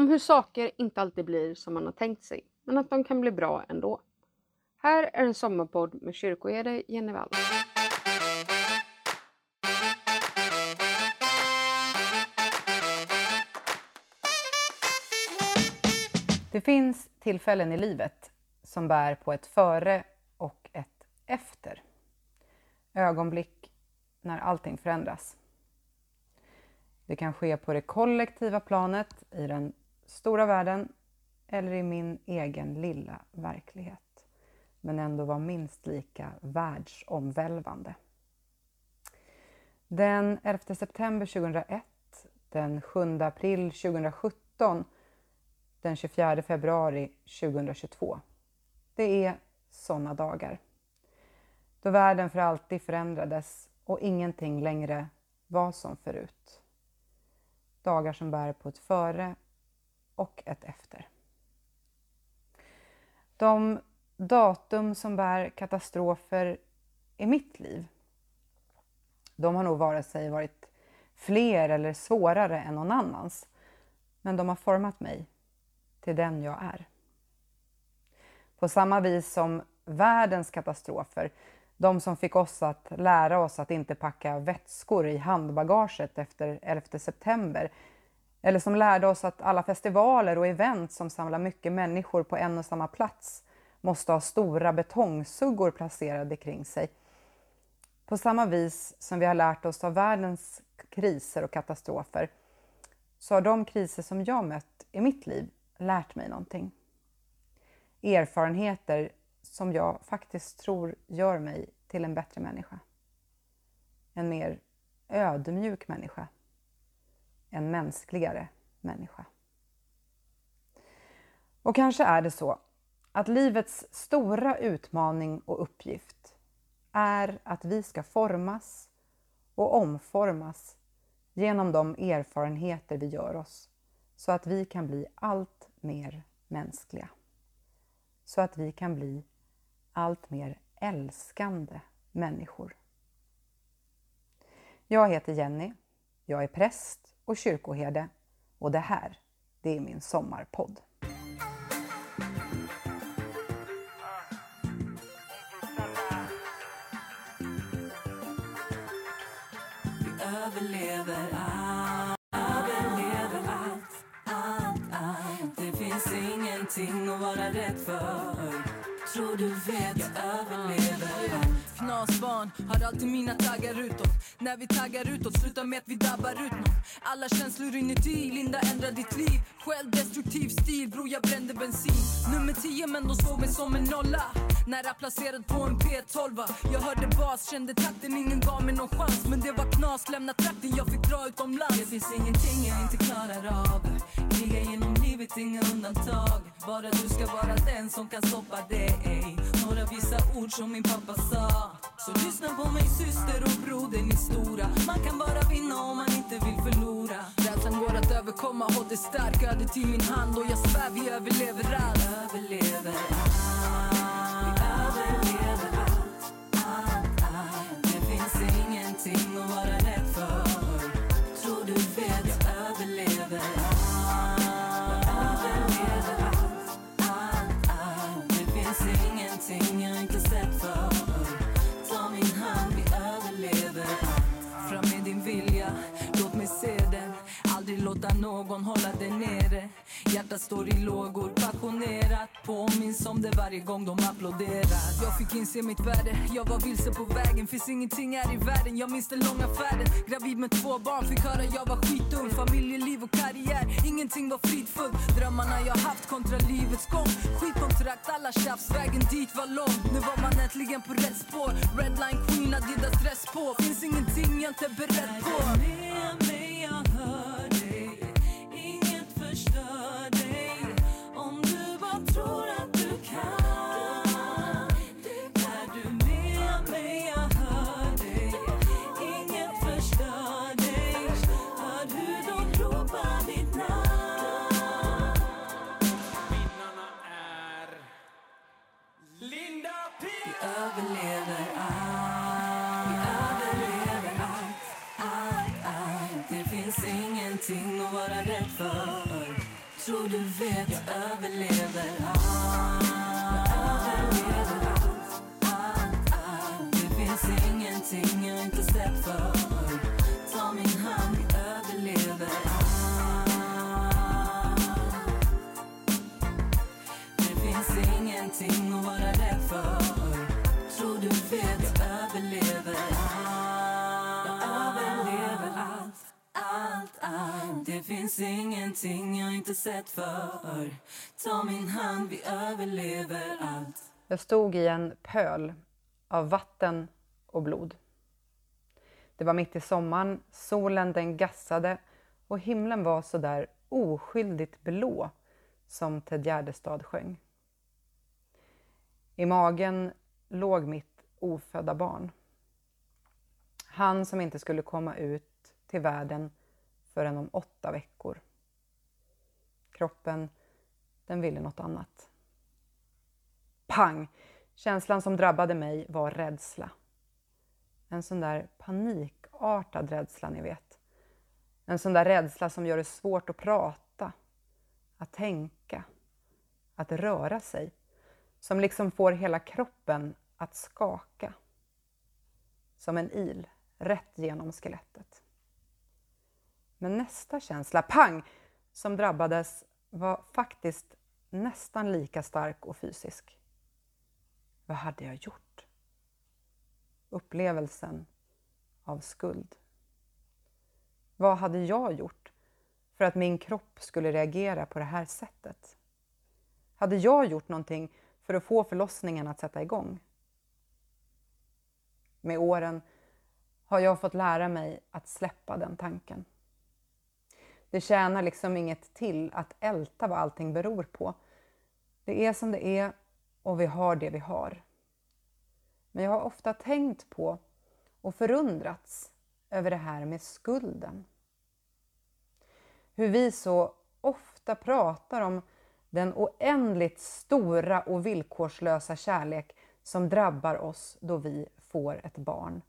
om hur saker inte alltid blir som man har tänkt sig, men att de kan bli bra ändå. Här är en sommarpodd med kyrkoherde Jenny Wall. Det finns tillfällen i livet som bär på ett före och ett efter. Ögonblick när allting förändras. Det kan ske på det kollektiva planet, i den stora världen eller i min egen lilla verklighet. Men ändå var minst lika världsomvälvande. Den 11 september 2001, den 7 april 2017, den 24 februari 2022. Det är sådana dagar. Då världen för alltid förändrades och ingenting längre var som förut. Dagar som bär på ett före och ett efter. De datum som bär katastrofer i mitt liv, de har nog vare sig varit fler eller svårare än någon annans, men de har format mig till den jag är. På samma vis som världens katastrofer, de som fick oss att lära oss att inte packa vätskor i handbagaget efter 11 september, eller som lärde oss att alla festivaler och event som samlar mycket människor på en och samma plats måste ha stora betongsuggor placerade kring sig. På samma vis som vi har lärt oss av världens kriser och katastrofer så har de kriser som jag mött i mitt liv lärt mig någonting. Erfarenheter som jag faktiskt tror gör mig till en bättre människa. En mer ödmjuk människa. En mänskligare människa. Och kanske är det så att livets stora utmaning och uppgift är att vi ska formas och omformas genom de erfarenheter vi gör oss så att vi kan bli allt mer mänskliga. Så att vi kan bli allt mer älskande människor. Jag heter Jenny. Jag är präst och kyrkoherde och det här, det är min sommarpodd. Vi överlever allt, överlever allt, allt, allt. Det finns ingenting att vara rädd för. Tror du vet, jag överlever allt. Knasbarn. Har alltid mina taggar utåt. När vi taggar utåt slutar med att vi dabbar ut någon. Alla känslor inuti, Linda ändra ditt liv. Självdestruktiv stil, bror jag brände bensin. Nummer 10 men de såg mig som en nolla. Nära placerad på en P12 Jag hörde bas, kände takten, ingen gav mig någon chans. Men det var knas, lämna trakten, jag fick dra utomlands. Det finns ingenting jag inte klarar av. Kriga genom livet, inga undantag. Bara du ska vara den som kan stoppa dig. Några vissa ord som min pappa sa. Så lyssna på mig syster och broder, ni stora. Man kan bara vinna om man inte vill förlora. Rädslan går att överkomma, håll dig stark, ödet i min hand Och jag svär vi överlever allt Överlever allt. Vi överlever allt, allt, allt. Det finns ingenting att vara Hjärtat står i lågor, passionerat. Påminns om det varje gång de applåderar. Jag fick inse mitt värde, jag var vilse på vägen. Finns ingenting här i världen, jag minns den långa färden. Gravid med två barn, fick höra jag var skitung Familjeliv och karriär, ingenting var fridfullt. Drömmarna jag haft kontra livets gång. Skitkontrakt, alla tjafs, vägen dit var lång. Nu var man äntligen på rätt spår. Redline queen, Adidas dress på. Finns ingenting jag inte är beredd på. För Tror du vet jag överlever allt. Jag överlever allt, allt, allt. Det finns ingenting jag inte sett för Det finns ingenting jag inte sett för Ta min hand, vi överlever allt Jag stod i en pöl av vatten och blod. Det var mitt i sommaren, solen den gassade och himlen var så där oskyldigt blå som Ted Gärdestad sjöng. I magen låg mitt ofödda barn. Han som inte skulle komma ut till världen förrän om åtta veckor. Kroppen, den ville något annat. Pang! Känslan som drabbade mig var rädsla. En sån där panikartad rädsla, ni vet. En sån där rädsla som gör det svårt att prata, att tänka, att röra sig. Som liksom får hela kroppen att skaka. Som en il rätt genom skelettet. Men nästa känsla, pang, som drabbades var faktiskt nästan lika stark och fysisk. Vad hade jag gjort? Upplevelsen av skuld. Vad hade jag gjort för att min kropp skulle reagera på det här sättet? Hade jag gjort någonting för att få förlossningen att sätta igång? Med åren har jag fått lära mig att släppa den tanken. Det tjänar liksom inget till att älta vad allting beror på. Det är som det är och vi har det vi har. Men jag har ofta tänkt på och förundrats över det här med skulden. Hur vi så ofta pratar om den oändligt stora och villkorslösa kärlek som drabbar oss då vi får ett barn.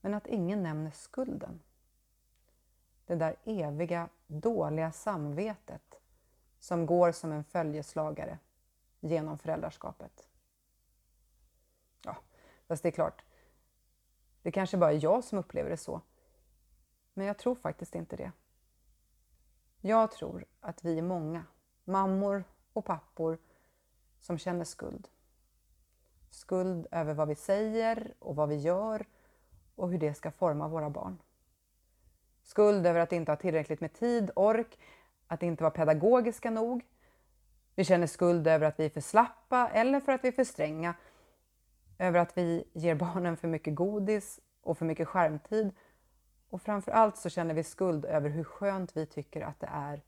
Men att ingen nämner skulden. Det där eviga dåliga samvetet som går som en följeslagare genom föräldraskapet. Ja, fast det är klart, det kanske bara är jag som upplever det så. Men jag tror faktiskt inte det. Jag tror att vi är många, mammor och pappor, som känner skuld. Skuld över vad vi säger och vad vi gör och hur det ska forma våra barn. Skuld över att inte ha tillräckligt med tid, ork, att inte vara pedagogiska nog. Vi känner skuld över att vi är för slappa eller för att vi är för stränga. Över att vi ger barnen för mycket godis och för mycket skärmtid. Och framför allt så känner vi skuld över hur skönt vi tycker att det är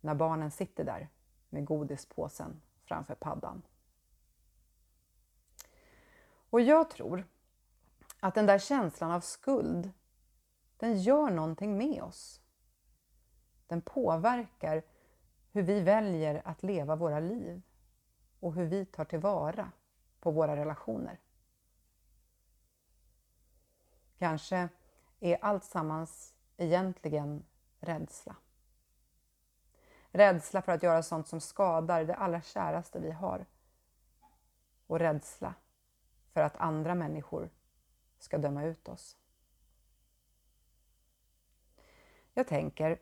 när barnen sitter där med godispåsen framför paddan. Och jag tror att den där känslan av skuld, den gör någonting med oss. Den påverkar hur vi väljer att leva våra liv och hur vi tar tillvara på våra relationer. Kanske är allt sammans egentligen rädsla. Rädsla för att göra sånt som skadar det allra käraste vi har. Och rädsla för att andra människor ska döma ut oss. Jag tänker,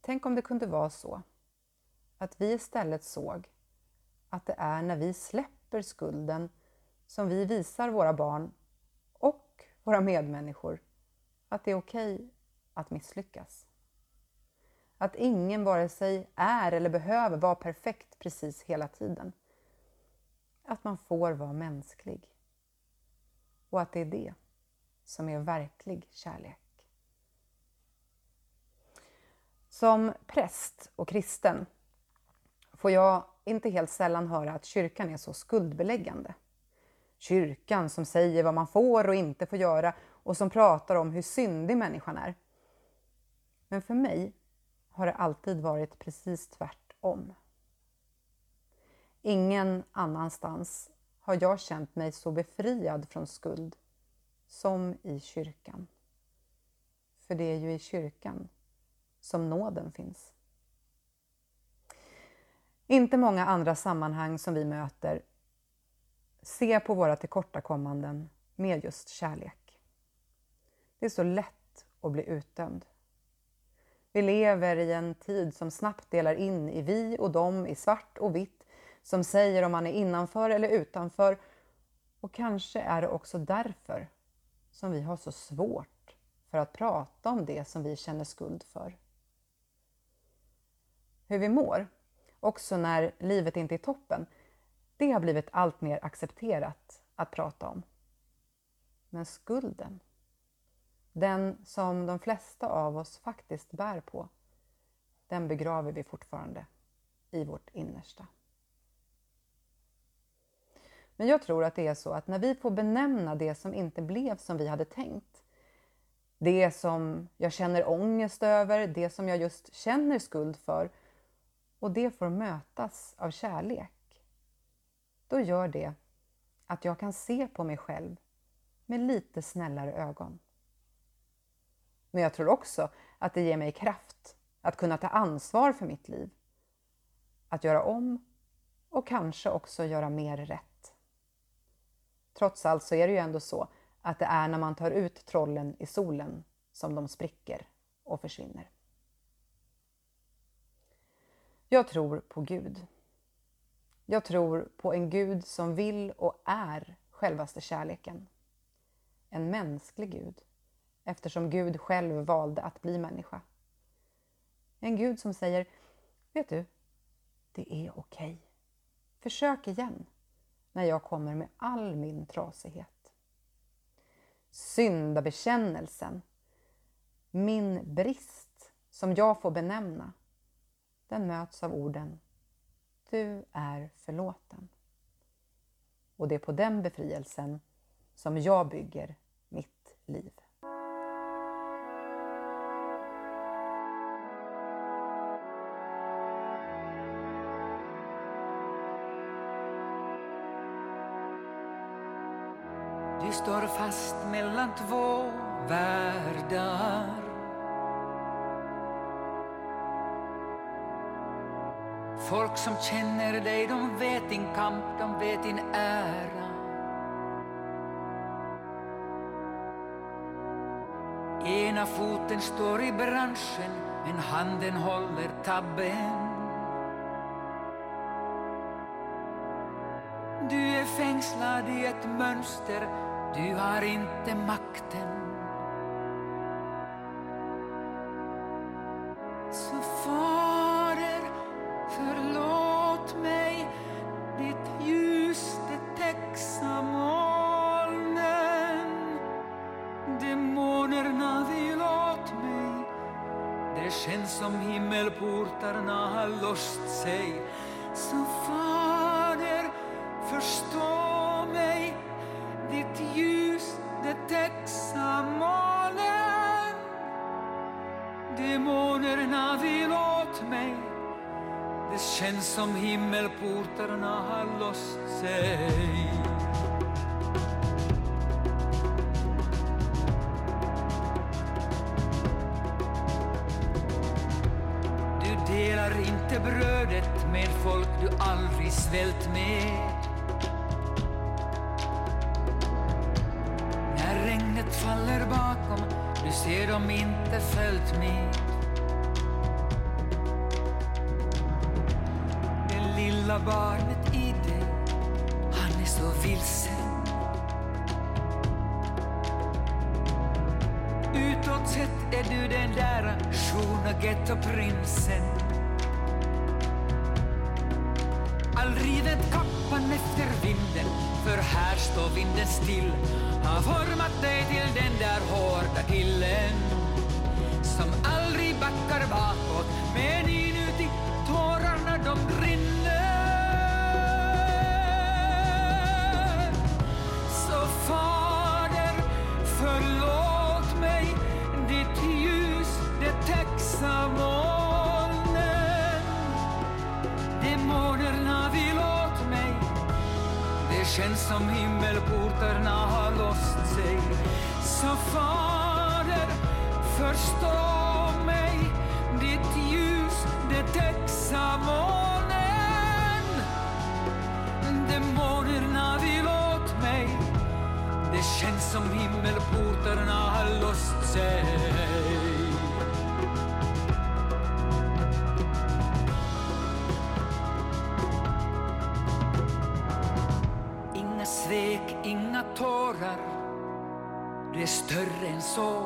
tänk om det kunde vara så att vi istället såg att det är när vi släpper skulden som vi visar våra barn och våra medmänniskor att det är okej att misslyckas. Att ingen vare sig är eller behöver vara perfekt precis hela tiden. Att man får vara mänsklig. Och att det är det som är verklig kärlek. Som präst och kristen får jag inte helt sällan höra att kyrkan är så skuldbeläggande. Kyrkan som säger vad man får och inte får göra och som pratar om hur syndig människan är. Men för mig har det alltid varit precis tvärtom. Ingen annanstans har jag känt mig så befriad från skuld som i kyrkan. För det är ju i kyrkan som nåden finns. Inte många andra sammanhang som vi möter ser på våra tillkortakommanden med just kärlek. Det är så lätt att bli utdömd. Vi lever i en tid som snabbt delar in i vi och dem, i svart och vitt, som säger om man är innanför eller utanför. Och kanske är det också därför som vi har så svårt för att prata om det som vi känner skuld för. Hur vi mår, också när livet inte är toppen, det har blivit allt mer accepterat att prata om. Men skulden, den som de flesta av oss faktiskt bär på, den begraver vi fortfarande i vårt innersta. Men jag tror att det är så att när vi får benämna det som inte blev som vi hade tänkt, det som jag känner ångest över, det som jag just känner skuld för och det får mötas av kärlek, då gör det att jag kan se på mig själv med lite snällare ögon. Men jag tror också att det ger mig kraft att kunna ta ansvar för mitt liv. Att göra om och kanske också göra mer rätt. Trots allt så är det ju ändå så att det är när man tar ut trollen i solen som de spricker och försvinner. Jag tror på Gud. Jag tror på en Gud som vill och är självaste kärleken. En mänsklig Gud, eftersom Gud själv valde att bli människa. En Gud som säger, vet du, det är okej. Försök igen när jag kommer med all min trasighet. Syndabekännelsen, min brist som jag får benämna, den möts av orden Du är förlåten. Och det är på den befrielsen som jag bygger mitt liv. Du står fast mellan två världar Folk som känner dig, de vet din kamp, de vet din ära Ena foten står i branschen, men handen håller tabben Du är fängslad i ett mönster, du har inte makten. Så far som himmelportarna har låst sig. Så Fader, förstå mig, ditt ljus det täcks av molnen. Demonerna vill åt mig, det känns som himmelportarna har låst sig. Inte brödet med folk du aldrig svält med. När regnet faller bakom, du ser dem inte följt med. Det lilla barnet i dig, han är så vilsen. Utåt sett är du den där sköna gettoprinsen. Aldrig vänt kappan efter vinden, för här står vinden still. Har format dig till den där hårda killen Känns som himmelportarna har låst sig. Så Fader, förstå mig. Ditt ljus, det täcks av månen. Demonerna vill åt mig. Det känns som himmelportarna har låst sig. Du är större än så.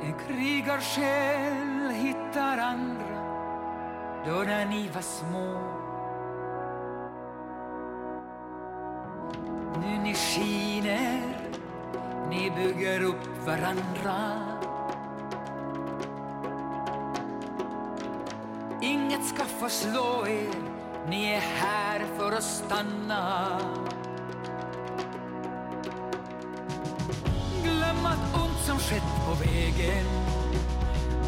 En krigarsjäl hittar andra då när ni var små. Nu ni skiner, ni bygger upp varandra. Inget ska få slå er, ni är här för att stanna. Skett på vägen,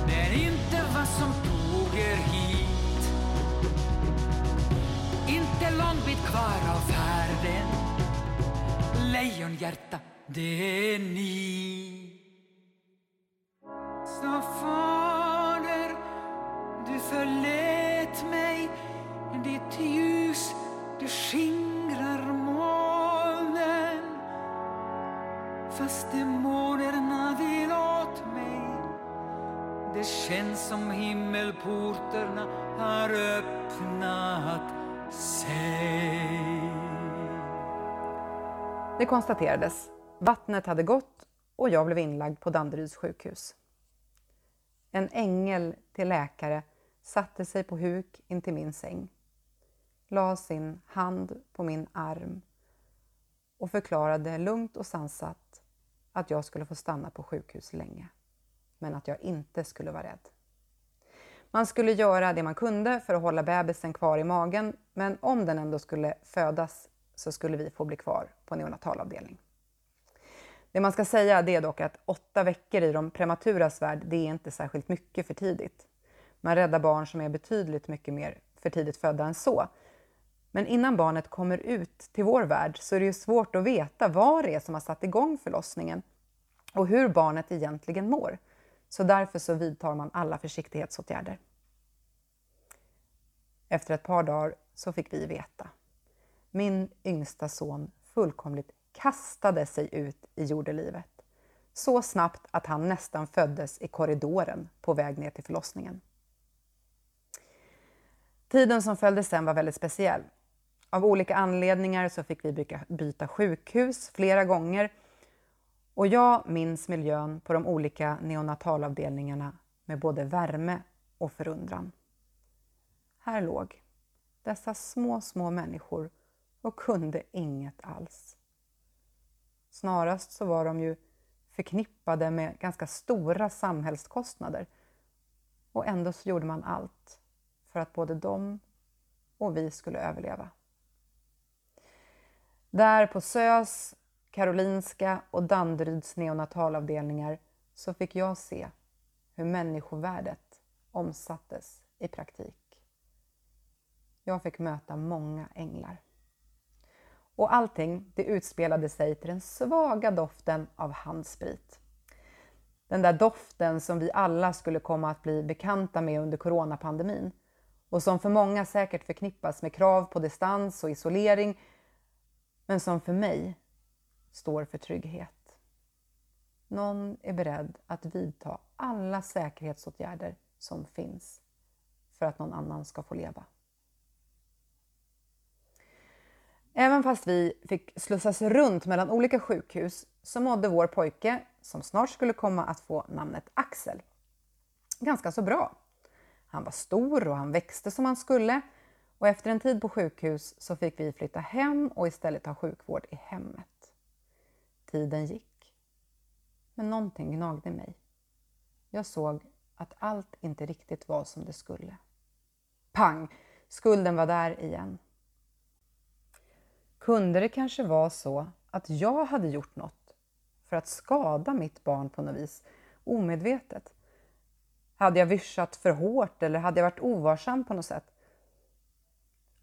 men inte vad som tog er hit. Inte lång bit kvar av färden, lejonhjärta, det är ni. Så fader, du förlät mig Ditt ljus, du skingrar mig Fast demonerna vill åt mig Det känns som himmelportarna har öppnat sig Det konstaterades. Vattnet hade gått och jag blev inlagd på Danderyds sjukhus. En ängel till läkare satte sig på huk intill min säng, la sin hand på min arm och förklarade lugnt och sansat att jag skulle få stanna på sjukhus länge, men att jag inte skulle vara rädd. Man skulle göra det man kunde för att hålla bebisen kvar i magen, men om den ändå skulle födas så skulle vi få bli kvar på neonatalavdelning. Det man ska säga det är dock att åtta veckor i de prematuras värld, det är inte särskilt mycket för tidigt. Man räddar barn som är betydligt mycket mer för tidigt födda än så. Men innan barnet kommer ut till vår värld så är det ju svårt att veta vad det är som har satt igång förlossningen och hur barnet egentligen mår. Så därför så vidtar man alla försiktighetsåtgärder. Efter ett par dagar så fick vi veta. Min yngsta son fullkomligt kastade sig ut i jordelivet. Så snabbt att han nästan föddes i korridoren på väg ner till förlossningen. Tiden som följde sen var väldigt speciell. Av olika anledningar så fick vi byta, sjukhus flera gånger och jag minns miljön på de olika neonatalavdelningarna med både värme och förundran. Här låg dessa små, små människor och kunde inget alls. Snarast så var de ju förknippade med ganska stora samhällskostnader och ändå så gjorde man allt för att både de och vi skulle överleva. Där på SÖS, Karolinska och Danderyds neonatalavdelningar så fick jag se hur människovärdet omsattes i praktik. Jag fick möta många änglar. Och allting det utspelade sig till den svaga doften av handsprit. Den där doften som vi alla skulle komma att bli bekanta med under coronapandemin och som för många säkert förknippas med krav på distans och isolering men som för mig står för trygghet. Någon är beredd att vidta alla säkerhetsåtgärder som finns för att någon annan ska få leva. Även fast vi fick slussas runt mellan olika sjukhus så mådde vår pojke, som snart skulle komma att få namnet Axel, ganska så bra. Han var stor och han växte som han skulle och efter en tid på sjukhus så fick vi flytta hem och istället ha sjukvård i hemmet. Tiden gick. Men någonting gnagde mig. Jag såg att allt inte riktigt var som det skulle. Pang! Skulden var där igen. Kunde det kanske vara så att jag hade gjort något för att skada mitt barn på något vis, omedvetet? Hade jag vyssjat för hårt eller hade jag varit ovarsam på något sätt?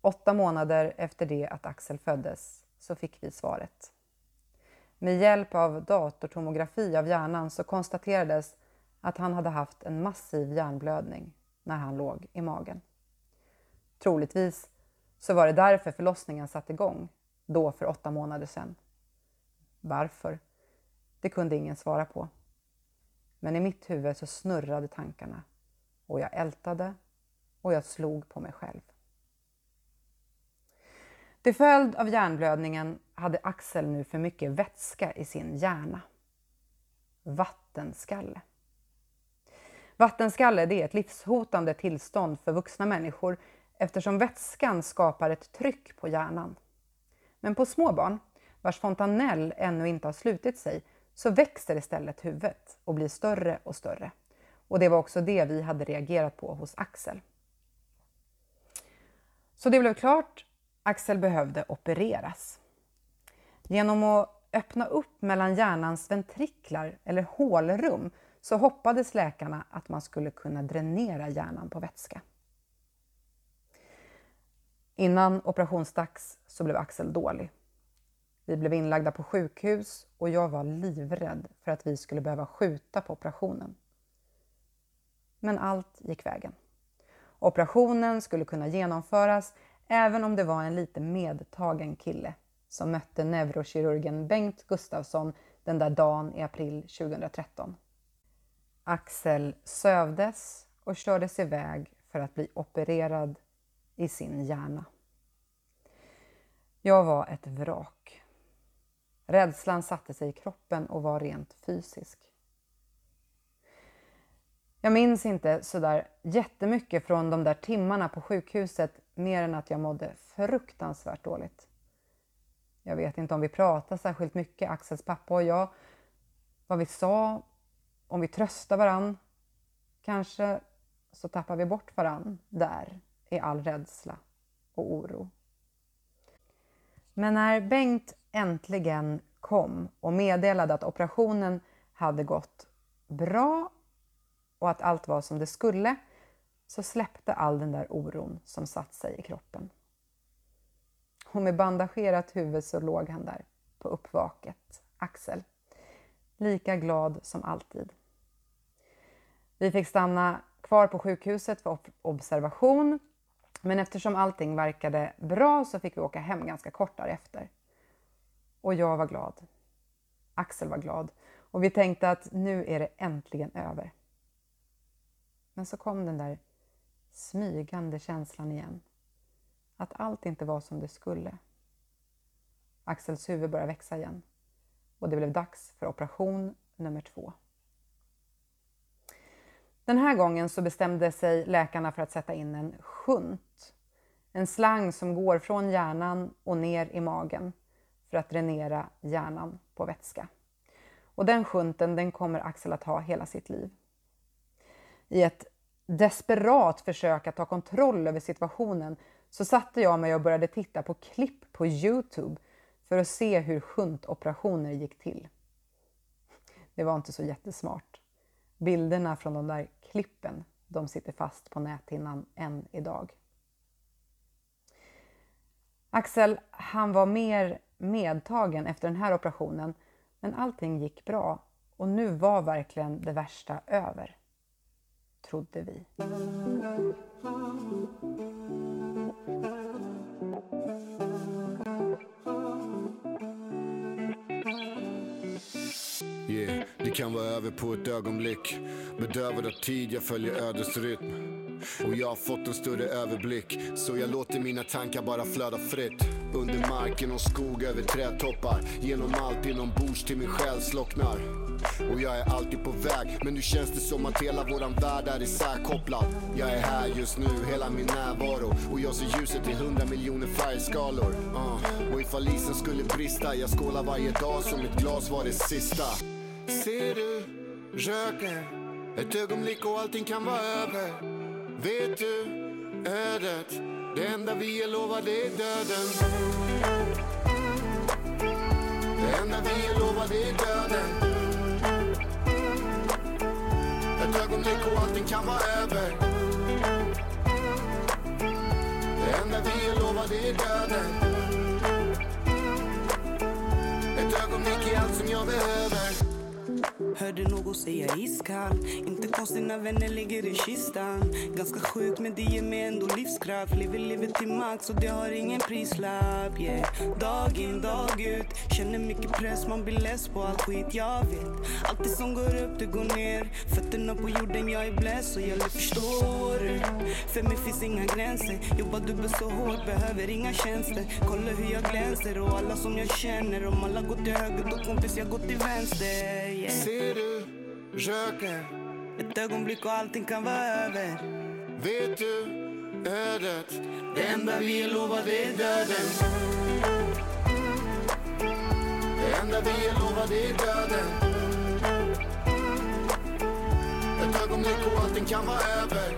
Åtta månader efter det att Axel föddes så fick vi svaret. Med hjälp av datortomografi av hjärnan så konstaterades att han hade haft en massiv hjärnblödning när han låg i magen. Troligtvis så var det därför förlossningen satte igång, då för åtta månader sedan. Varför? Det kunde ingen svara på. Men i mitt huvud så snurrade tankarna och jag ältade och jag slog på mig själv. Till följd av hjärnblödningen hade Axel nu för mycket vätska i sin hjärna. Vattenskalle. Vattenskalle det är ett livshotande tillstånd för vuxna människor eftersom vätskan skapar ett tryck på hjärnan. Men på små barn, vars fontanell ännu inte har slutit sig, så växer istället huvudet och blir större och större. Och det var också det vi hade reagerat på hos Axel. Så det blev klart, Axel behövde opereras. Genom att öppna upp mellan hjärnans ventriklar eller hålrum så hoppades läkarna att man skulle kunna dränera hjärnan på vätska. Innan operationsdags så blev Axel dålig. Vi blev inlagda på sjukhus och jag var livrädd för att vi skulle behöva skjuta på operationen. Men allt gick vägen. Operationen skulle kunna genomföras även om det var en lite medtagen kille som mötte neurokirurgen Bengt Gustafsson den där dagen i april 2013. Axel sövdes och kördes iväg för att bli opererad i sin hjärna. Jag var ett vrak. Rädslan satte sig i kroppen och var rent fysisk. Jag minns inte sådär jättemycket från de där timmarna på sjukhuset mer än att jag mådde fruktansvärt dåligt. Jag vet inte om vi pratade särskilt mycket, Axels pappa och jag, vad vi sa, om vi tröstade varann. Kanske så tappade vi bort varann där i all rädsla och oro. Men när Bengt äntligen kom och meddelade att operationen hade gått bra och att allt var som det skulle så släppte all den där oron som satt sig i kroppen. Och med bandagerat huvud så låg han där på uppvaket, Axel. Lika glad som alltid. Vi fick stanna kvar på sjukhuset för observation men eftersom allting verkade bra så fick vi åka hem ganska kort därefter. Och jag var glad. Axel var glad och vi tänkte att nu är det äntligen över. Men så kom den där smygande känslan igen. Att allt inte var som det skulle. Axels huvud började växa igen och det blev dags för operation nummer två. Den här gången så bestämde sig läkarna för att sätta in en shunt. En slang som går från hjärnan och ner i magen för att dränera hjärnan på vätska. Och den shunten den kommer Axel att ha hela sitt liv. I ett desperat försök att ta kontroll över situationen så satte jag mig och började titta på klipp på Youtube för att se hur shuntoperationer gick till. Det var inte så jättesmart. Bilderna från de där klippen, de sitter fast på näthinnan än idag. Axel, han var mer medtagen efter den här operationen, men allting gick bra och nu var verkligen det värsta över. Trodde vi. Yeah, det kan vara över på ett ögonblick. Bedövad av tid, jag följer ödets rytm. Och jag har fått en större överblick, så jag låter mina tankar bara flöda fritt. Under marken och skog över trädtoppar. Genom allt inombords till min själ slocknar. Och jag är alltid på väg, men nu känns det som att hela våran värld är isärkopplad. Jag är här just nu, hela min närvaro. Och jag ser ljuset i hundra miljoner färgskalor. Uh. Och ifall isen skulle brista, jag skålar varje dag som ett glas var det sista. Ser du röken? Ett ögonblick och allting kan vara över. Vet du ödet? Det enda vi är lovade är döden. Det enda vi är lovade är döden ögonblick och allting kan vara över. Det enda vi är lovade är döden. Ett ögonblick är allt som jag behöver. Hörde någon säga iskall Inte konstigt när vänner ligger i kistan. Ganska sjukt men det ger mig ändå livskraft. Lever livet till max och det har ingen prislapp yeah. Dag in, dag ut. Känner mycket press, man blir less på all skit Jag vet, allt det som går upp det går ner. Fötterna på jorden, jag är blessed och jag förstår. För mig finns inga gränser. Jobbar dubbelt så hårt, behöver inga tjänster. Kolla hur jag glänser och alla som jag känner. Om alla går till höger då kompis jag går till vänster yeah. Ser du röken? Ett ögonblick och allting kan vara över. Vet du ödet? Det enda vi är lovade är döden. Det enda vi är lovade är döden. Ett ögonblick och allting kan vara över.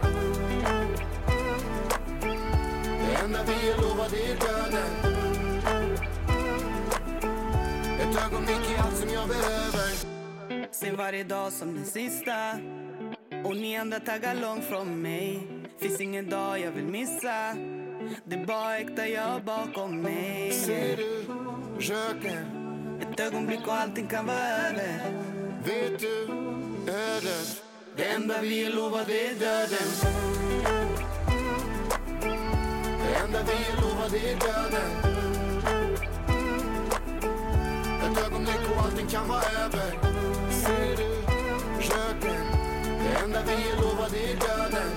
Det enda vi är lovade är döden. Ett ögonblick är allt som jag behöver Ser varje dag som den sista. Och ni andra taggar långt från mig. Finns ingen dag jag vill missa. Det är bara äkta jag bakom mig. Ser du röken? Ett ögonblick och allting kan vara över. Vet du ödet? Det enda vi är lovade är döden. Det enda vi är lovade är döden ett ögonblick och allting kan vara över Ser du röken? Det enda vi är lovade är döden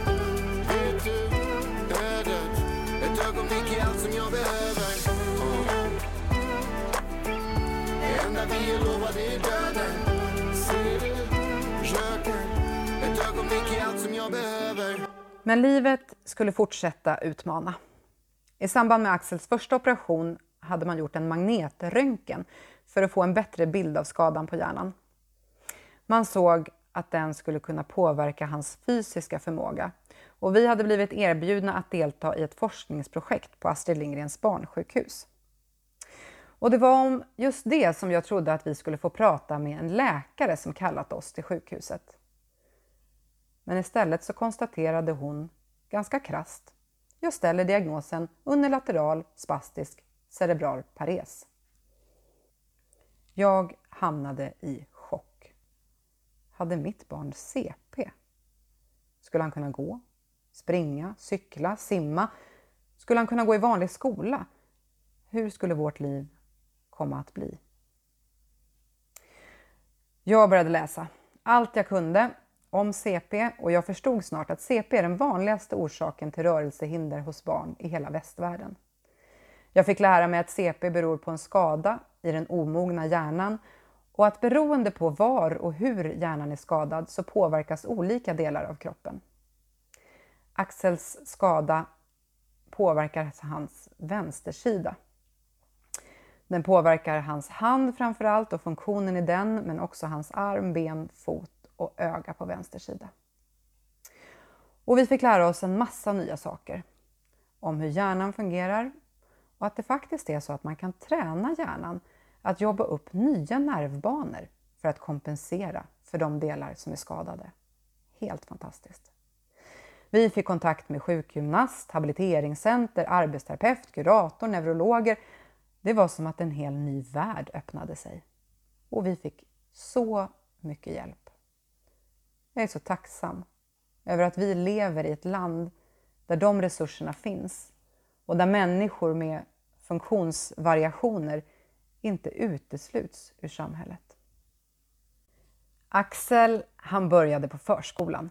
Vet du ödet? Ett ögonblick är allt som jag behöver Det enda vi är lovade är döden Ser du röken? Ett ögonblick är allt som jag behöver Men livet skulle fortsätta utmana. I samband med Axels första operation hade man gjort en magnetröntgen för att få en bättre bild av skadan på hjärnan. Man såg att den skulle kunna påverka hans fysiska förmåga och vi hade blivit erbjudna att delta i ett forskningsprojekt på Astrid Lindgrens barnsjukhus. Och det var om just det som jag trodde att vi skulle få prata med en läkare som kallat oss till sjukhuset. Men istället så konstaterade hon ganska krast. Jag ställer diagnosen unilateral spastisk cerebral pares. Jag hamnade i chock. Hade mitt barn CP? Skulle han kunna gå, springa, cykla, simma? Skulle han kunna gå i vanlig skola? Hur skulle vårt liv komma att bli? Jag började läsa allt jag kunde om CP och jag förstod snart att CP är den vanligaste orsaken till rörelsehinder hos barn i hela västvärlden. Jag fick lära mig att CP beror på en skada i den omogna hjärnan och att beroende på var och hur hjärnan är skadad så påverkas olika delar av kroppen. Axels skada påverkar hans vänstersida. Den påverkar hans hand framför allt och funktionen i den, men också hans arm, ben, fot och öga på vänster sida. Och vi fick lära oss en massa nya saker om hur hjärnan fungerar och att det faktiskt är så att man kan träna hjärnan att jobba upp nya nervbanor för att kompensera för de delar som är skadade. Helt fantastiskt. Vi fick kontakt med sjukgymnast, habiliteringscenter, arbetsterapeut, kurator, neurologer. Det var som att en hel ny värld öppnade sig. Och vi fick så mycket hjälp. Jag är så tacksam över att vi lever i ett land där de resurserna finns och där människor med funktionsvariationer inte utesluts ur samhället. Axel, han började på förskolan.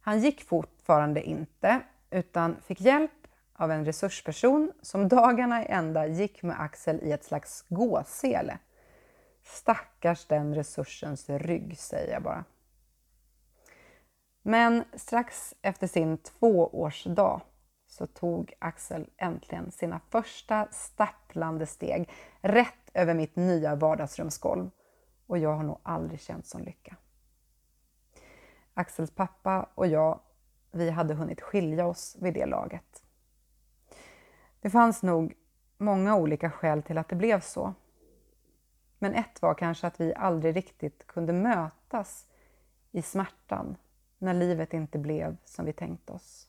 Han gick fortfarande inte, utan fick hjälp av en resursperson som dagarna i ända gick med Axel i ett slags gåsele. Stackars den resursens rygg, säger jag bara. Men strax efter sin tvåårsdag så tog Axel äntligen sina första stapplande steg rätt över mitt nya vardagsrumsgolv och jag har nog aldrig känt sån lycka. Axels pappa och jag, vi hade hunnit skilja oss vid det laget. Det fanns nog många olika skäl till att det blev så. Men ett var kanske att vi aldrig riktigt kunde mötas i smärtan när livet inte blev som vi tänkt oss.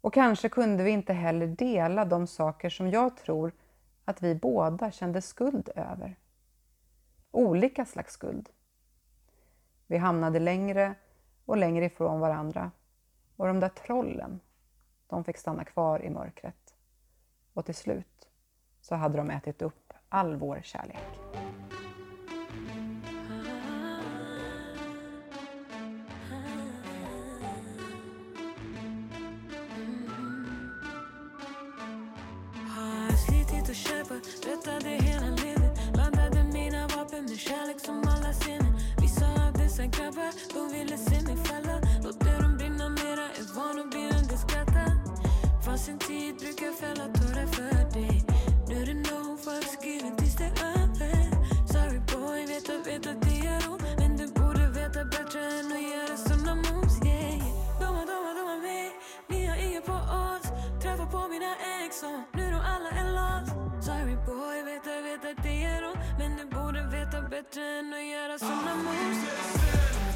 Och kanske kunde vi inte heller dela de saker som jag tror att vi båda kände skuld över. olika slags skuld. Vi hamnade längre och längre ifrån varandra och de där trollen, de fick stanna kvar i mörkret. Och till slut så hade de ätit upp all vår kärlek. Bättre än att göra såna moves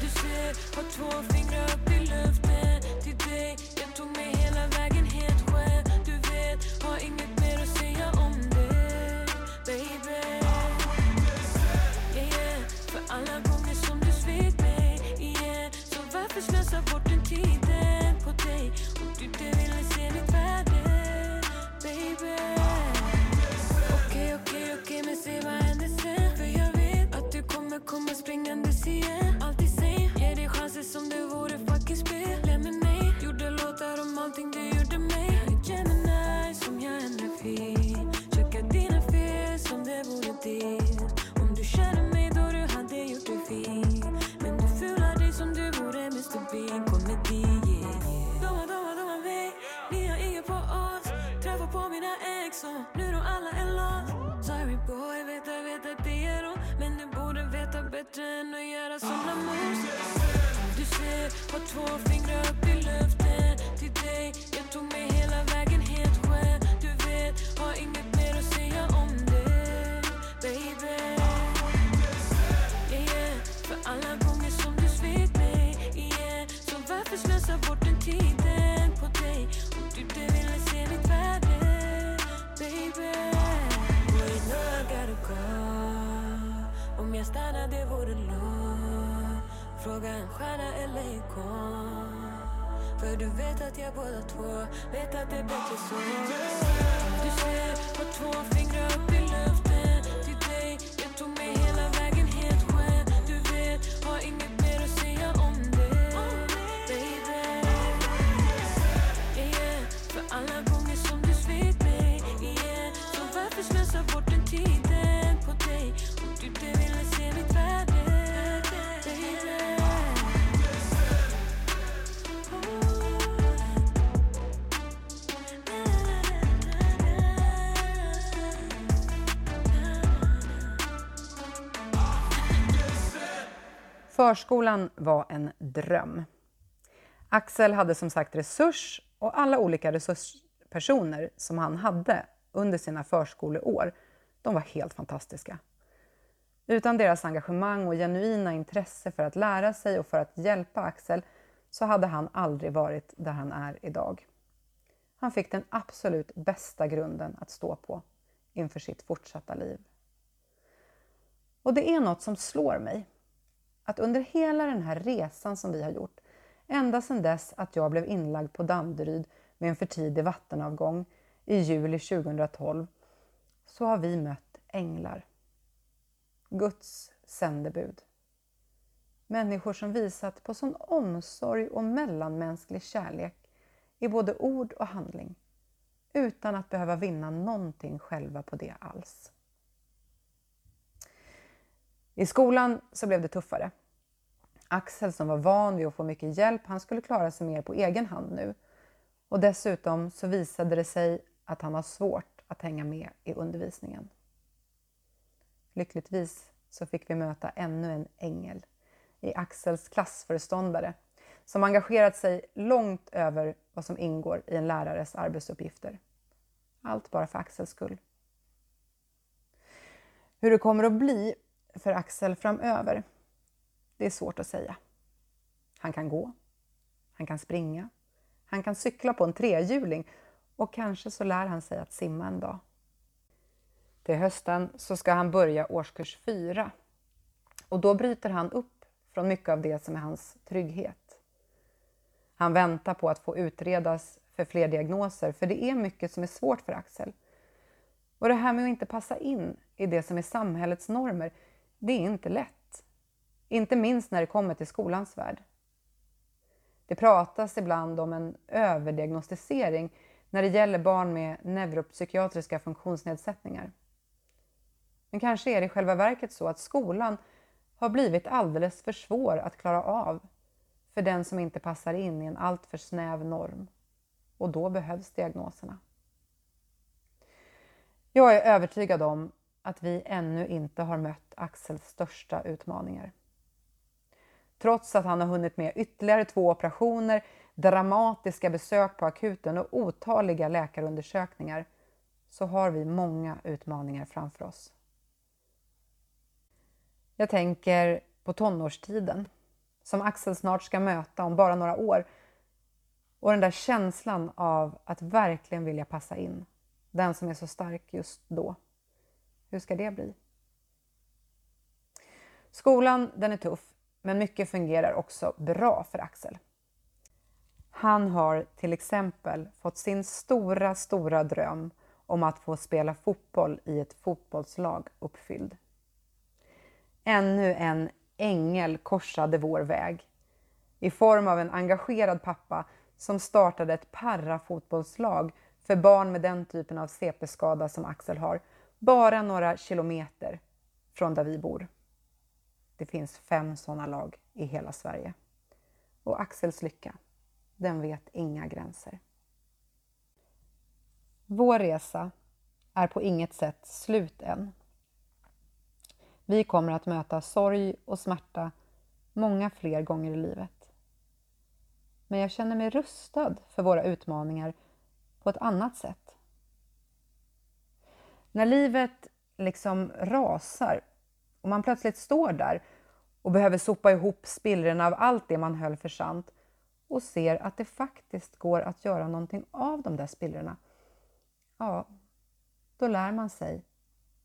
Du ser, har två fingrar Förskolan var en dröm. Axel hade som sagt resurs och alla olika resurspersoner som han hade under sina förskoleår, de var helt fantastiska. Utan deras engagemang och genuina intresse för att lära sig och för att hjälpa Axel så hade han aldrig varit där han är idag. Han fick den absolut bästa grunden att stå på inför sitt fortsatta liv. Och det är något som slår mig. Att under hela den här resan som vi har gjort, ända sedan dess att jag blev inlagd på Danderyd med en för tidig vattenavgång i juli 2012, så har vi mött änglar. Guds sändebud. Människor som visat på sån omsorg och mellanmänsklig kärlek i både ord och handling, utan att behöva vinna någonting själva på det alls. I skolan så blev det tuffare. Axel som var van vid att få mycket hjälp, han skulle klara sig mer på egen hand nu. Och dessutom så visade det sig att han har svårt att hänga med i undervisningen. Lyckligtvis så fick vi möta ännu en ängel i Axels klassföreståndare som engagerat sig långt över vad som ingår i en lärares arbetsuppgifter. Allt bara för Axels skull. Hur det kommer att bli för Axel framöver, det är svårt att säga. Han kan gå, han kan springa, han kan cykla på en trehjuling och kanske så lär han sig att simma en dag. Till hösten så ska han börja årskurs 4 Och då bryter han upp från mycket av det som är hans trygghet. Han väntar på att få utredas för fler diagnoser, för det är mycket som är svårt för Axel. Och det här med att inte passa in i det som är samhällets normer, det är inte lätt. Inte minst när det kommer till skolans värld. Det pratas ibland om en överdiagnostisering när det gäller barn med neuropsykiatriska funktionsnedsättningar. Men kanske är det i själva verket så att skolan har blivit alldeles för svår att klara av för den som inte passar in i en alltför snäv norm. Och då behövs diagnoserna. Jag är övertygad om att vi ännu inte har mött Axels största utmaningar. Trots att han har hunnit med ytterligare två operationer, dramatiska besök på akuten och otaliga läkarundersökningar så har vi många utmaningar framför oss. Jag tänker på tonårstiden som Axel snart ska möta om bara några år och den där känslan av att verkligen vilja passa in. Den som är så stark just då. Hur ska det bli? Skolan den är tuff, men mycket fungerar också bra för Axel. Han har till exempel fått sin stora, stora dröm om att få spela fotboll i ett fotbollslag uppfylld. Ännu en ängel korsade vår väg i form av en engagerad pappa som startade ett parafotbollslag för barn med den typen av CP-skada som Axel har, bara några kilometer från där vi bor. Det finns fem sådana lag i hela Sverige. Och Axels lycka, den vet inga gränser. Vår resa är på inget sätt slut än. Vi kommer att möta sorg och smärta många fler gånger i livet. Men jag känner mig rustad för våra utmaningar på ett annat sätt. När livet liksom rasar och man plötsligt står där och behöver sopa ihop spillrorna av allt det man höll för sant och ser att det faktiskt går att göra någonting av de där spillrorna. Ja, då lär man sig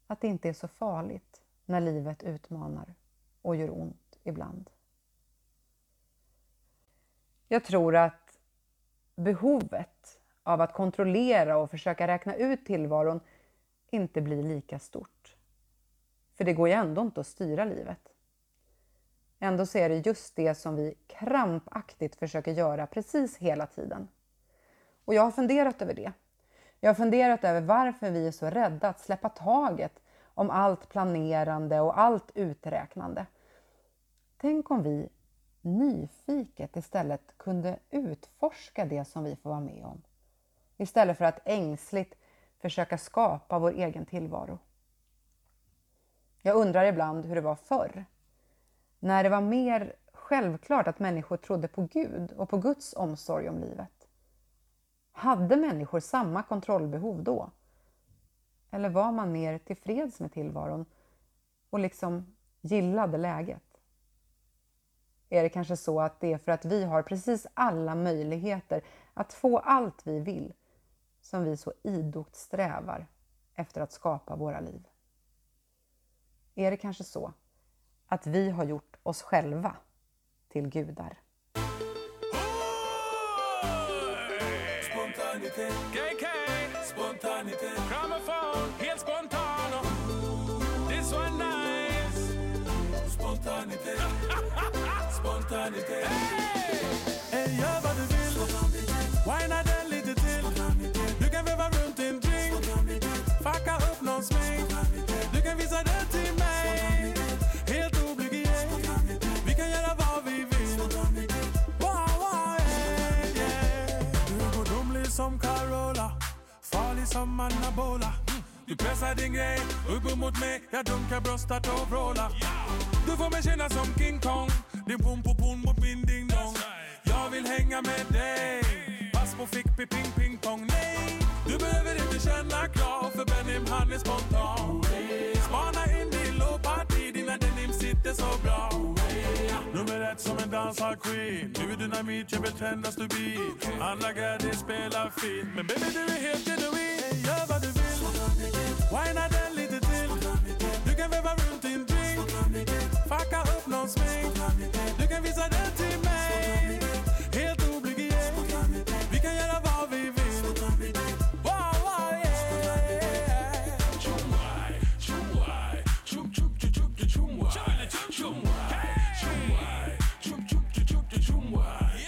att det inte är så farligt när livet utmanar och gör ont ibland. Jag tror att behovet av att kontrollera och försöka räkna ut tillvaron inte blir lika stort. För det går ju ändå inte att styra livet. Ändå så är det just det som vi krampaktigt försöker göra precis hela tiden. Och jag har funderat över det. Jag har funderat över varför vi är så rädda att släppa taget om allt planerande och allt uträknande. Tänk om vi nyfiket istället kunde utforska det som vi får vara med om. Istället för att ängsligt försöka skapa vår egen tillvaro. Jag undrar ibland hur det var förr. När det var mer självklart att människor trodde på Gud och på Guds omsorg om livet. Hade människor samma kontrollbehov då? Eller var man mer tillfreds med tillvaron och liksom gillade läget? Är det kanske så att det är för att vi har precis alla möjligheter att få allt vi vill som vi så idogt strävar efter att skapa våra liv? Är det kanske så att vi har gjort oss själva till gudar? Spontanitet. KK. Spontanitet. Grammofon. Helt spontan. This one nice. Spontanitet. Spontanitet. Anabola. Du pressar din grej upp mot mig. Jag dunkar bröstet och vrålar. Du får mig känna som King Kong. Din pum pum pum mot min ding dong. Jag vill hänga med dig. Pass på fick pi ping ping pong. Nej, du behöver inte känna krav för Benim han är spontan. Spana in din lågparti, dina denim sitter så bra. Nummer ett som en dansar queen. Du är dynamit, jag vill tända stubin. Andra gadget spelar fint. Men baby du är helt genuin. Hey, gör vad du vill. Whina den lite till. Du kan veva runt din drink. Fucka visa det till mig Helt obligé Vi kan göra vad vi vill Wow, wow, yeah Chumwai, chumwai, chum chum chum chum chum chumwai. Chumwai, chumwai, chum chum chum chum chum chumwai.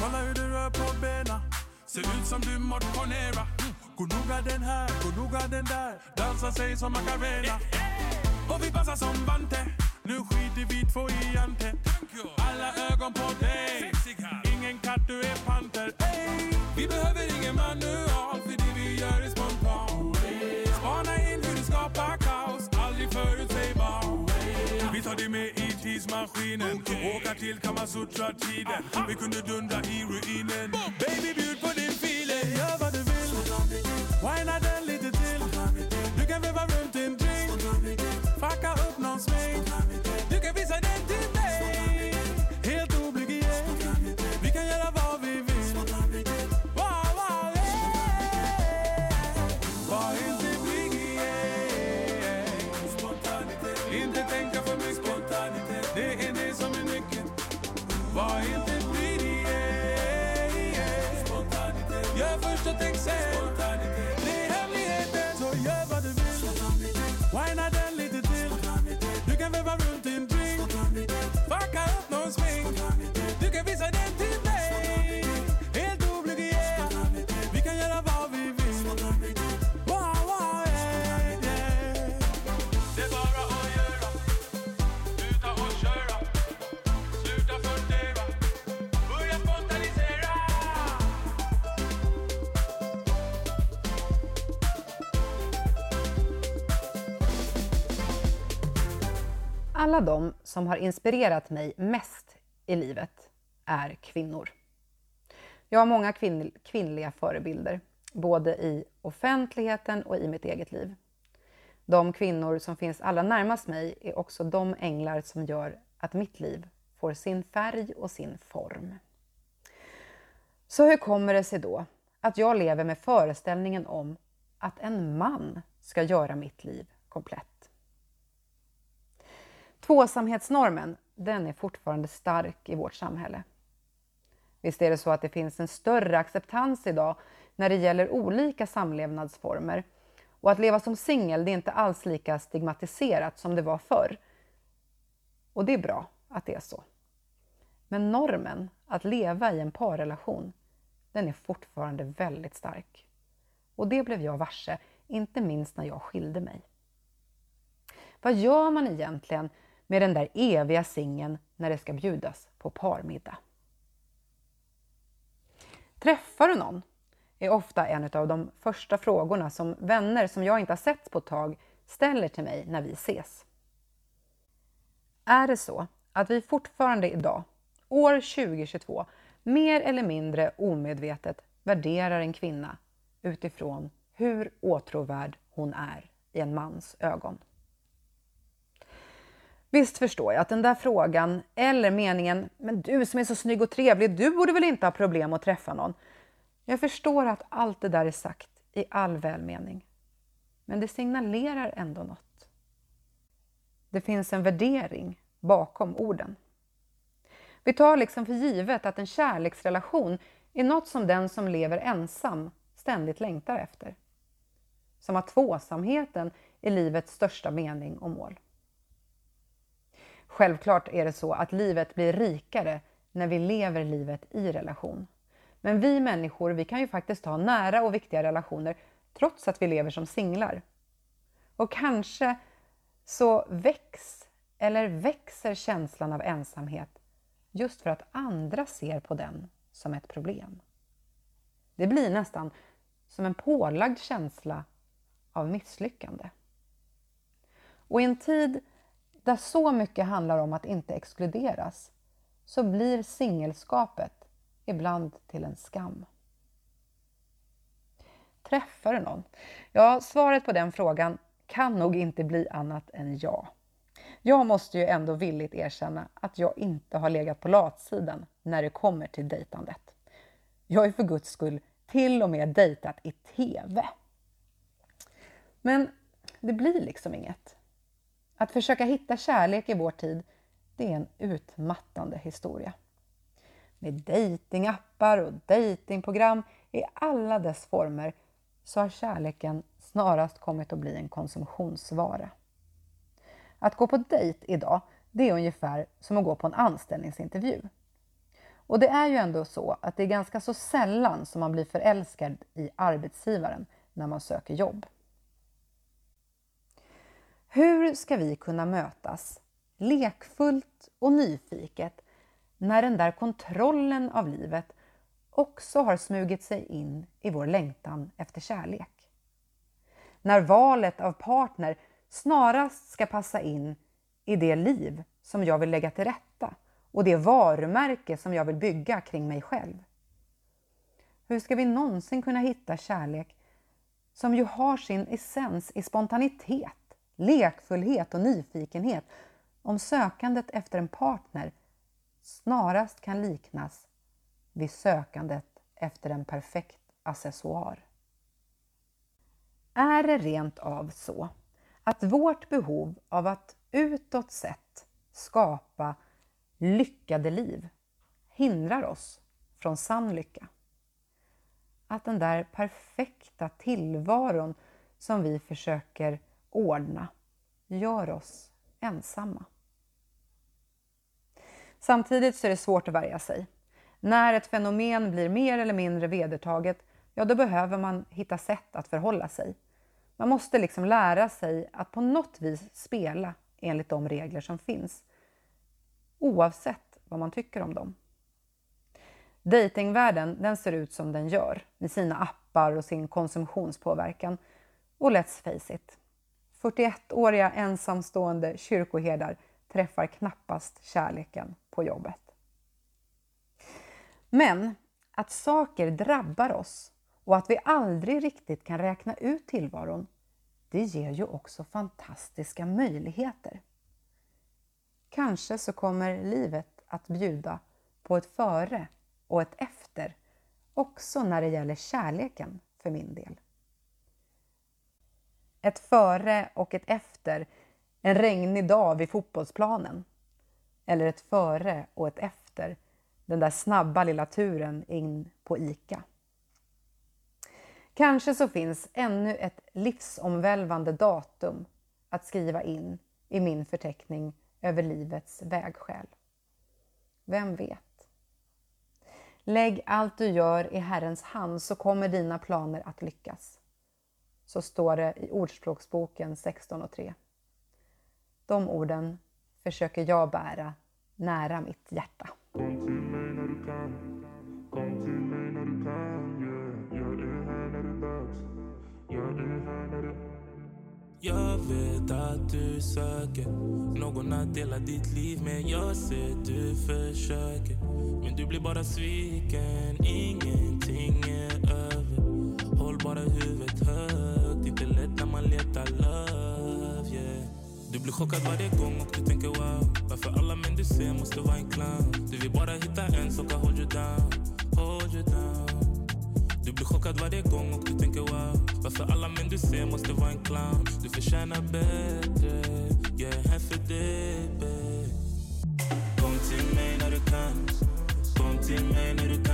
Kolla hur du rör på benen Ser ut som du motionerar Gå noga den här, gå noga den där. Dansa sig som Macarena. Och vi passar som Vante Nu skiter vi två i Ante. Alla ögon på dig. Ingen katt, du är panter. Ey, Vi behöver ingen manual För det vi gör är spontant. Spana in hur du skapar kaos. Aldrig förutsägbar. Vi tar dig med i tidsmaskinen. Åka till Kamasutra-tiden. Vi kunde dundra i ruinen. Baby bjud på din feeling Gör vad du vill Whina den lite till. Du kan veva runt din drink. Fucka upp någon smink. Du kan visa den till mig. Helt obligé Vi kan göra vad vi vill. Wow, wow, yeah. Var inte blyg, yeah Inte tänka för mycket. Spontanitet Det är det som är nyckeln. Var inte blyg, yeah, Gör först och tänk sen. Alla de som har inspirerat mig mest i livet är kvinnor. Jag har många kvinn kvinnliga förebilder, både i offentligheten och i mitt eget liv. De kvinnor som finns allra närmast mig är också de änglar som gör att mitt liv får sin färg och sin form. Så hur kommer det sig då att jag lever med föreställningen om att en man ska göra mitt liv komplett? Tvåsamhetsnormen, den är fortfarande stark i vårt samhälle. Visst är det så att det finns en större acceptans idag när det gäller olika samlevnadsformer och att leva som singel är inte alls lika stigmatiserat som det var förr. Och det är bra att det är så. Men normen att leva i en parrelation, den är fortfarande väldigt stark. Och det blev jag varse, inte minst när jag skilde mig. Vad gör man egentligen med den där eviga singeln när det ska bjudas på parmiddag? Träffar du någon? är ofta en av de första frågorna som vänner som jag inte har sett på ett tag ställer till mig när vi ses. Är det så att vi fortfarande idag, år 2022, mer eller mindre omedvetet värderar en kvinna utifrån hur åtråvärd hon är i en mans ögon? Visst förstår jag att den där frågan, eller meningen ”men du som är så snygg och trevlig, du borde väl inte ha problem att träffa någon”. Jag förstår att allt det där är sagt i all välmening. Men det signalerar ändå något. Det finns en värdering bakom orden. Vi tar liksom för givet att en kärleksrelation är något som den som lever ensam ständigt längtar efter. Som att tvåsamheten är livets största mening och mål. Självklart är det så att livet blir rikare när vi lever livet i relation. Men vi människor, vi kan ju faktiskt ha nära och viktiga relationer trots att vi lever som singlar. Och kanske så väcks eller växer känslan av ensamhet just för att andra ser på den som ett problem. Det blir nästan som en pålagd känsla av misslyckande. Och i en tid där så mycket handlar om att inte exkluderas så blir singelskapet ibland till en skam. Träffar du någon? Ja, svaret på den frågan kan nog inte bli annat än ja. Jag måste ju ändå villigt erkänna att jag inte har legat på latsidan när det kommer till dejtandet. Jag har ju för guds skull till och med dejtat i TV. Men det blir liksom inget. Att försöka hitta kärlek i vår tid, det är en utmattande historia. Med dejtingappar och dejtingprogram i alla dess former så har kärleken snarast kommit att bli en konsumtionsvara. Att gå på dejt idag, det är ungefär som att gå på en anställningsintervju. Och det är ju ändå så att det är ganska så sällan som man blir förälskad i arbetsgivaren när man söker jobb. Hur ska vi kunna mötas lekfullt och nyfiket när den där kontrollen av livet också har smugit sig in i vår längtan efter kärlek? När valet av partner snarast ska passa in i det liv som jag vill lägga till rätta och det varumärke som jag vill bygga kring mig själv. Hur ska vi någonsin kunna hitta kärlek som ju har sin essens i spontanitet, lekfullhet och nyfikenhet om sökandet efter en partner snarast kan liknas vid sökandet efter en perfekt accessoar? Är det rent av så att vårt behov av att utåt sett skapa lyckade liv hindrar oss från sann lycka? Att den där perfekta tillvaron som vi försöker ordna gör oss ensamma. Samtidigt så är det svårt att värja sig. När ett fenomen blir mer eller mindre vedertaget, ja då behöver man hitta sätt att förhålla sig. Man måste liksom lära sig att på något vis spela enligt de regler som finns, oavsett vad man tycker om dem. Datingvärlden den ser ut som den gör med sina appar och sin konsumtionspåverkan. Och let's face it, 41-åriga ensamstående kyrkoherdar träffar knappast kärleken på jobbet. Men att saker drabbar oss och att vi aldrig riktigt kan räkna ut tillvaron, det ger ju också fantastiska möjligheter. Kanske så kommer livet att bjuda på ett före och ett efter också när det gäller kärleken för min del. Ett före och ett efter en regnig dag vid fotbollsplanen. Eller ett före och ett efter den där snabba lilla turen in på ICA. Kanske så finns ännu ett livsomvälvande datum att skriva in i min förteckning över livets vägskäl. Vem vet? Lägg allt du gör i Herrens hand så kommer dina planer att lyckas. Så står det i Ordspråksboken 16.3. De orden försöker jag bära nära mitt hjärta. Jag vet att du söker någon att dela ditt liv med. Jag ser du försöker, men du blir bara sviken. Ingenting är över. Håll bara huvudet högt. Inte lätt när man letar love, yeah. Du blir chockad varje gång och du tänker wow. Varför alla män du ser måste vara en clown. Du vill bara hitta en som kan hold you down, hold you down. Du blir chockad varje gång och du tänker wow Varför alla män du ser måste vara en clown Du förtjänar bättre, jag är här för dig babe. Kom till mig när du kan Kom till mig när du kan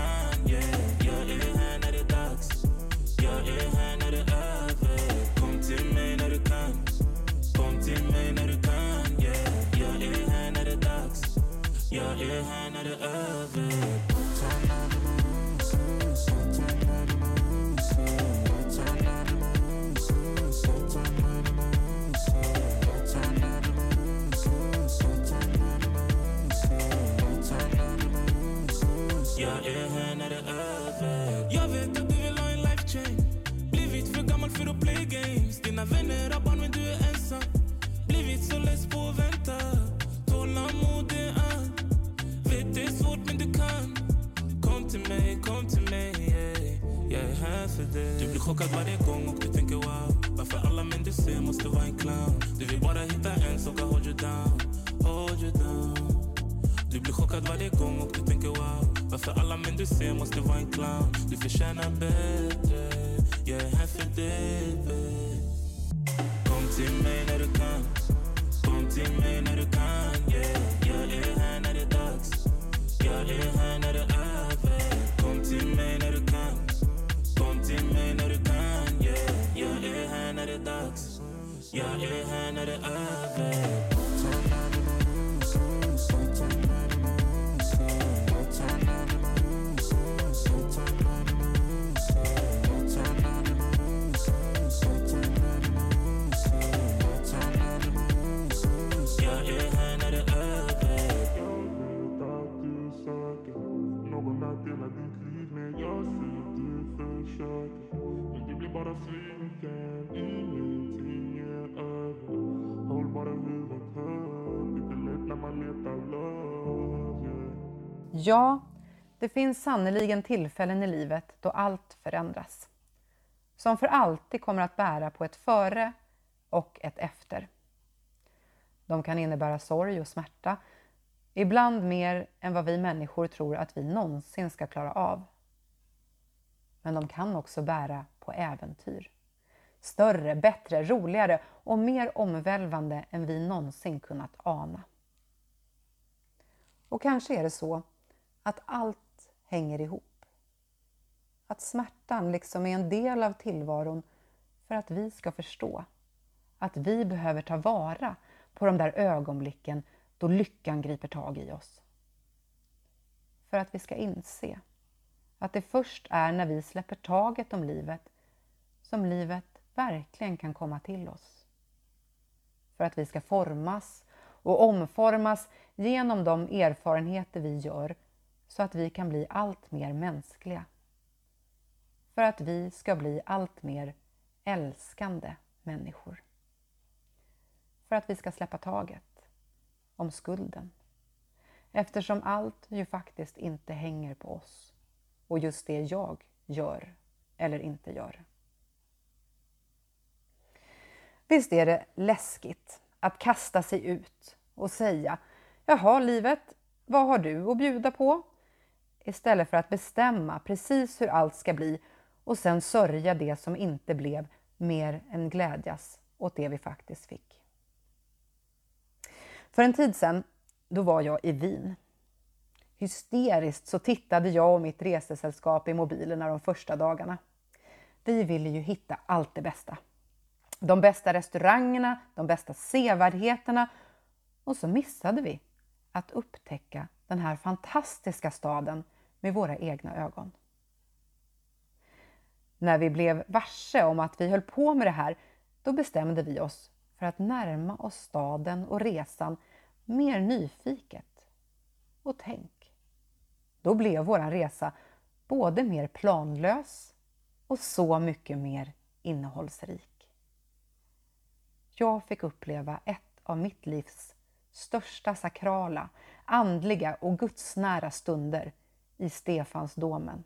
chockad varje gång och du tänker wow Varför alla män du ser måste vara en clown Du vill bara hitta en som kan hold you down. Hold you down. Du blir chockad varje gång och du tänker wow Varför alla män du ser måste vara en clown. Du förtjänar bättre Jag är här för dig babe. Kom till mig när du kan Ja, det finns sannerligen tillfällen i livet då allt förändras. Som för alltid kommer att bära på ett före och ett efter. De kan innebära sorg och smärta, ibland mer än vad vi människor tror att vi någonsin ska klara av. Men de kan också bära på äventyr. Större, bättre, roligare och mer omvälvande än vi någonsin kunnat ana. Och kanske är det så att allt hänger ihop. Att smärtan liksom är en del av tillvaron för att vi ska förstå att vi behöver ta vara på de där ögonblicken då lyckan griper tag i oss. För att vi ska inse att det först är när vi släpper taget om livet som livet verkligen kan komma till oss. För att vi ska formas och omformas genom de erfarenheter vi gör så att vi kan bli allt mer mänskliga. För att vi ska bli allt mer älskande människor. För att vi ska släppa taget om skulden. Eftersom allt ju faktiskt inte hänger på oss och just det jag gör eller inte gör. Visst är det läskigt att kasta sig ut och säga Jaha livet, vad har du att bjuda på? Istället för att bestämma precis hur allt ska bli och sen sörja det som inte blev mer än glädjas åt det vi faktiskt fick. För en tid sedan, då var jag i Wien. Hysteriskt så tittade jag och mitt resesällskap i mobilerna de första dagarna. Vi ville ju hitta allt det bästa. De bästa restaurangerna, de bästa sevärdheterna och så missade vi att upptäcka den här fantastiska staden med våra egna ögon. När vi blev varse om att vi höll på med det här, då bestämde vi oss för att närma oss staden och resan mer nyfiket. Och tänk, då blev vår resa både mer planlös och så mycket mer innehållsrik. Jag fick uppleva ett av mitt livs största sakrala, andliga och gudsnära stunder i Stefansdomen.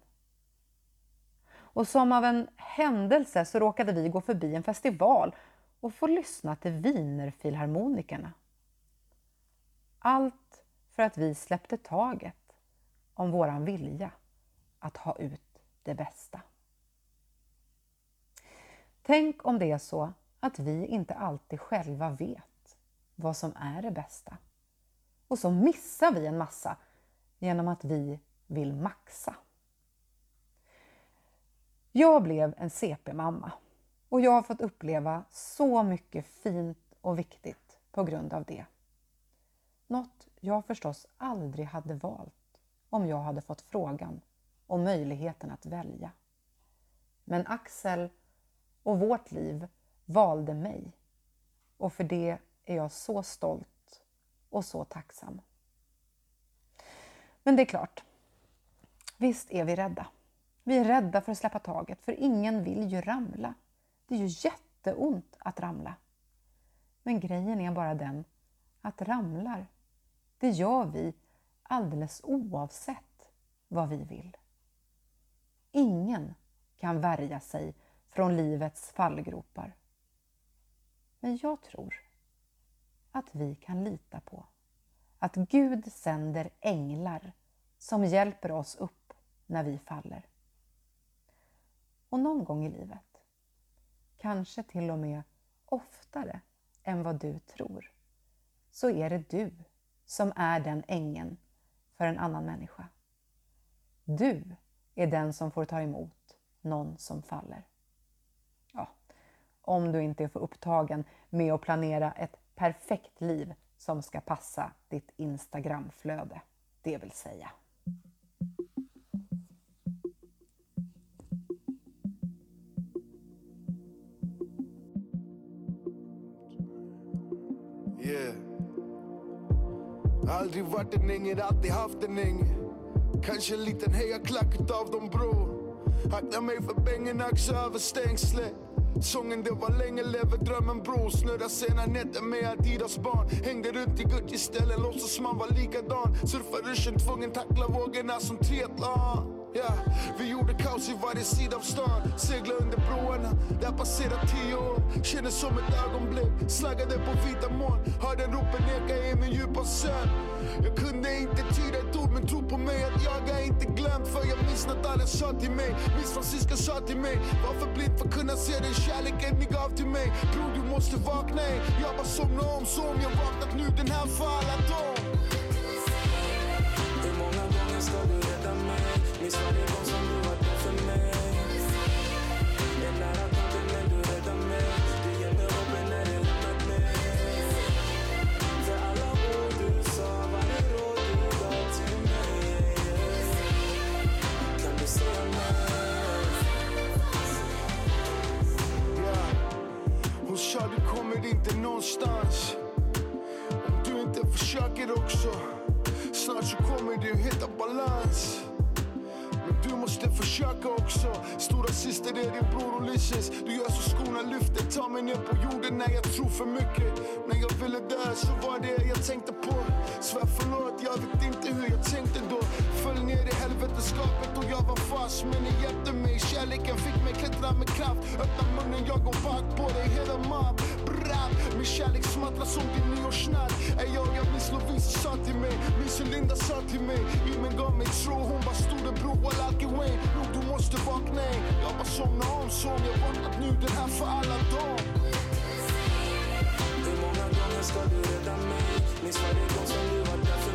Och som av en händelse så råkade vi gå förbi en festival och få lyssna till Wienerfilharmonikerna. Allt för att vi släppte taget om våran vilja att ha ut det bästa. Tänk om det är så att vi inte alltid själva vet vad som är det bästa. Och så missar vi en massa genom att vi vill maxa. Jag blev en CP-mamma och jag har fått uppleva så mycket fint och viktigt på grund av det. Något jag förstås aldrig hade valt om jag hade fått frågan och möjligheten att välja. Men Axel och vårt liv valde mig och för det är jag så stolt och så tacksam. Men det är klart, visst är vi rädda. Vi är rädda för att släppa taget, för ingen vill ju ramla. Det är ju jätteont att ramla. Men grejen är bara den att ramlar, det gör vi alldeles oavsett vad vi vill. Ingen kan värja sig från livets fallgropar. Men jag tror att vi kan lita på att Gud sänder änglar som hjälper oss upp när vi faller. Och någon gång i livet, kanske till och med oftare än vad du tror, så är det du som är den ängeln för en annan människa. Du är den som får ta emot någon som faller. Ja, om du inte är för upptagen med att planera ett perfekt liv som ska passa ditt Instagramflöde, det vill säga. Aldrig varit en ängel, alltid haft en ängel. Kanske en liten hejaklack utav dem bror. Akta mig för bängen, axa över stängslet. Sången det var länge, lever drömmen bror. Snurra sena nätter med Adidas barn. Hängde runt i Gucci-ställen, låtsas man var likadan. Surfar ruschen, tvungen tackla vågorna som triathlon. Yeah. vi gjorde kaos i varje sida av stan Segla under broarna, där passerat tio år Kändes som ett ögonblick, slaggade på vita moln Hörde ropen eka i min djupa sömn Jag kunde inte tyda ett ord men tro på mig att jag är inte glömd För jag minns Natalia sa till mig, minns Francisca sa till mig Var för blind för att kunna se den kärleken ni gav till mig Bror du måste vakna ey. Jag bara somnar om så om jag vaknat nu den här för alla dem Hur många gånger ska du? Minns varje gång som du var där för mig Det är nära punkten men du räddar mig Du ger mig hoppet när det lämnat mig För alla ord du sa, varje råd du gav till mig Kan du säga nej? Yeah. Hon sa du kommer inte någonstans. Om du inte försöker också Snart så kommer du hitta balans måste försöka också. Stora syster är din bror Ulysses. Du gör så skorna lyfter. Ta mig ner på jorden när jag tror för mycket. När jag ville dö så var det jag tänkte på. Svär förlåt, jag vet inte hur jag tänkte då. Föll ner i helveteskapet och jag var fast Men det hjälpte mig, kärleken fick mig klättra med kraft. Öppna munnen, jag går bak på dig, hela mob Brav, min kärlek smattrar som din nyårsnatt. Ey jag, jag minns Lovisa sa till mig. Minns hur Linda sa till mig. Imen gav mig tro, hon bara storebror Walaki Wayne Bror du måste vakna. Ey. Jag bara somna om så om jag vaknat nu. Den här för alla dem. Hur många gånger ska du rädda mig? Minns varje gång som du var där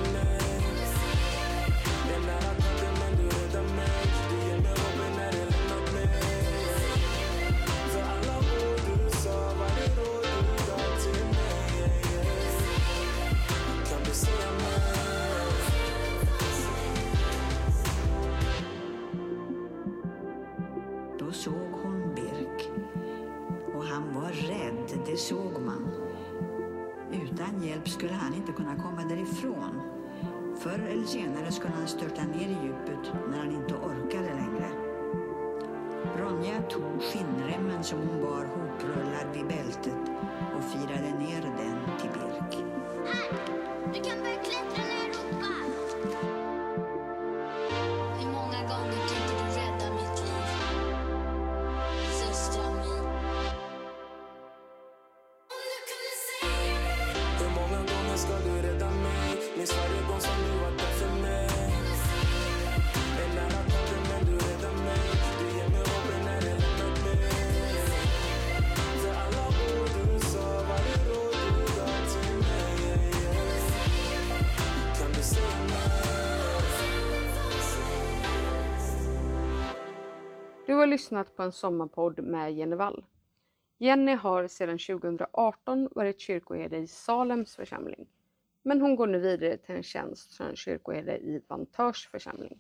Förr eller senare skulle han störta ner i djupet när han inte orkade längre. Ronja tog skinnremmen som hon bar hoprullad vid bältet och firade ner den till Birk. Här! Du kan börja klättra när jag ropar. Lyssnat på en sommarpodd med Jenny Wall. Jenny har sedan 2018 varit kyrkoherde i Salems församling. Men hon går nu vidare till en tjänst som kyrkoherde i Vantörs församling.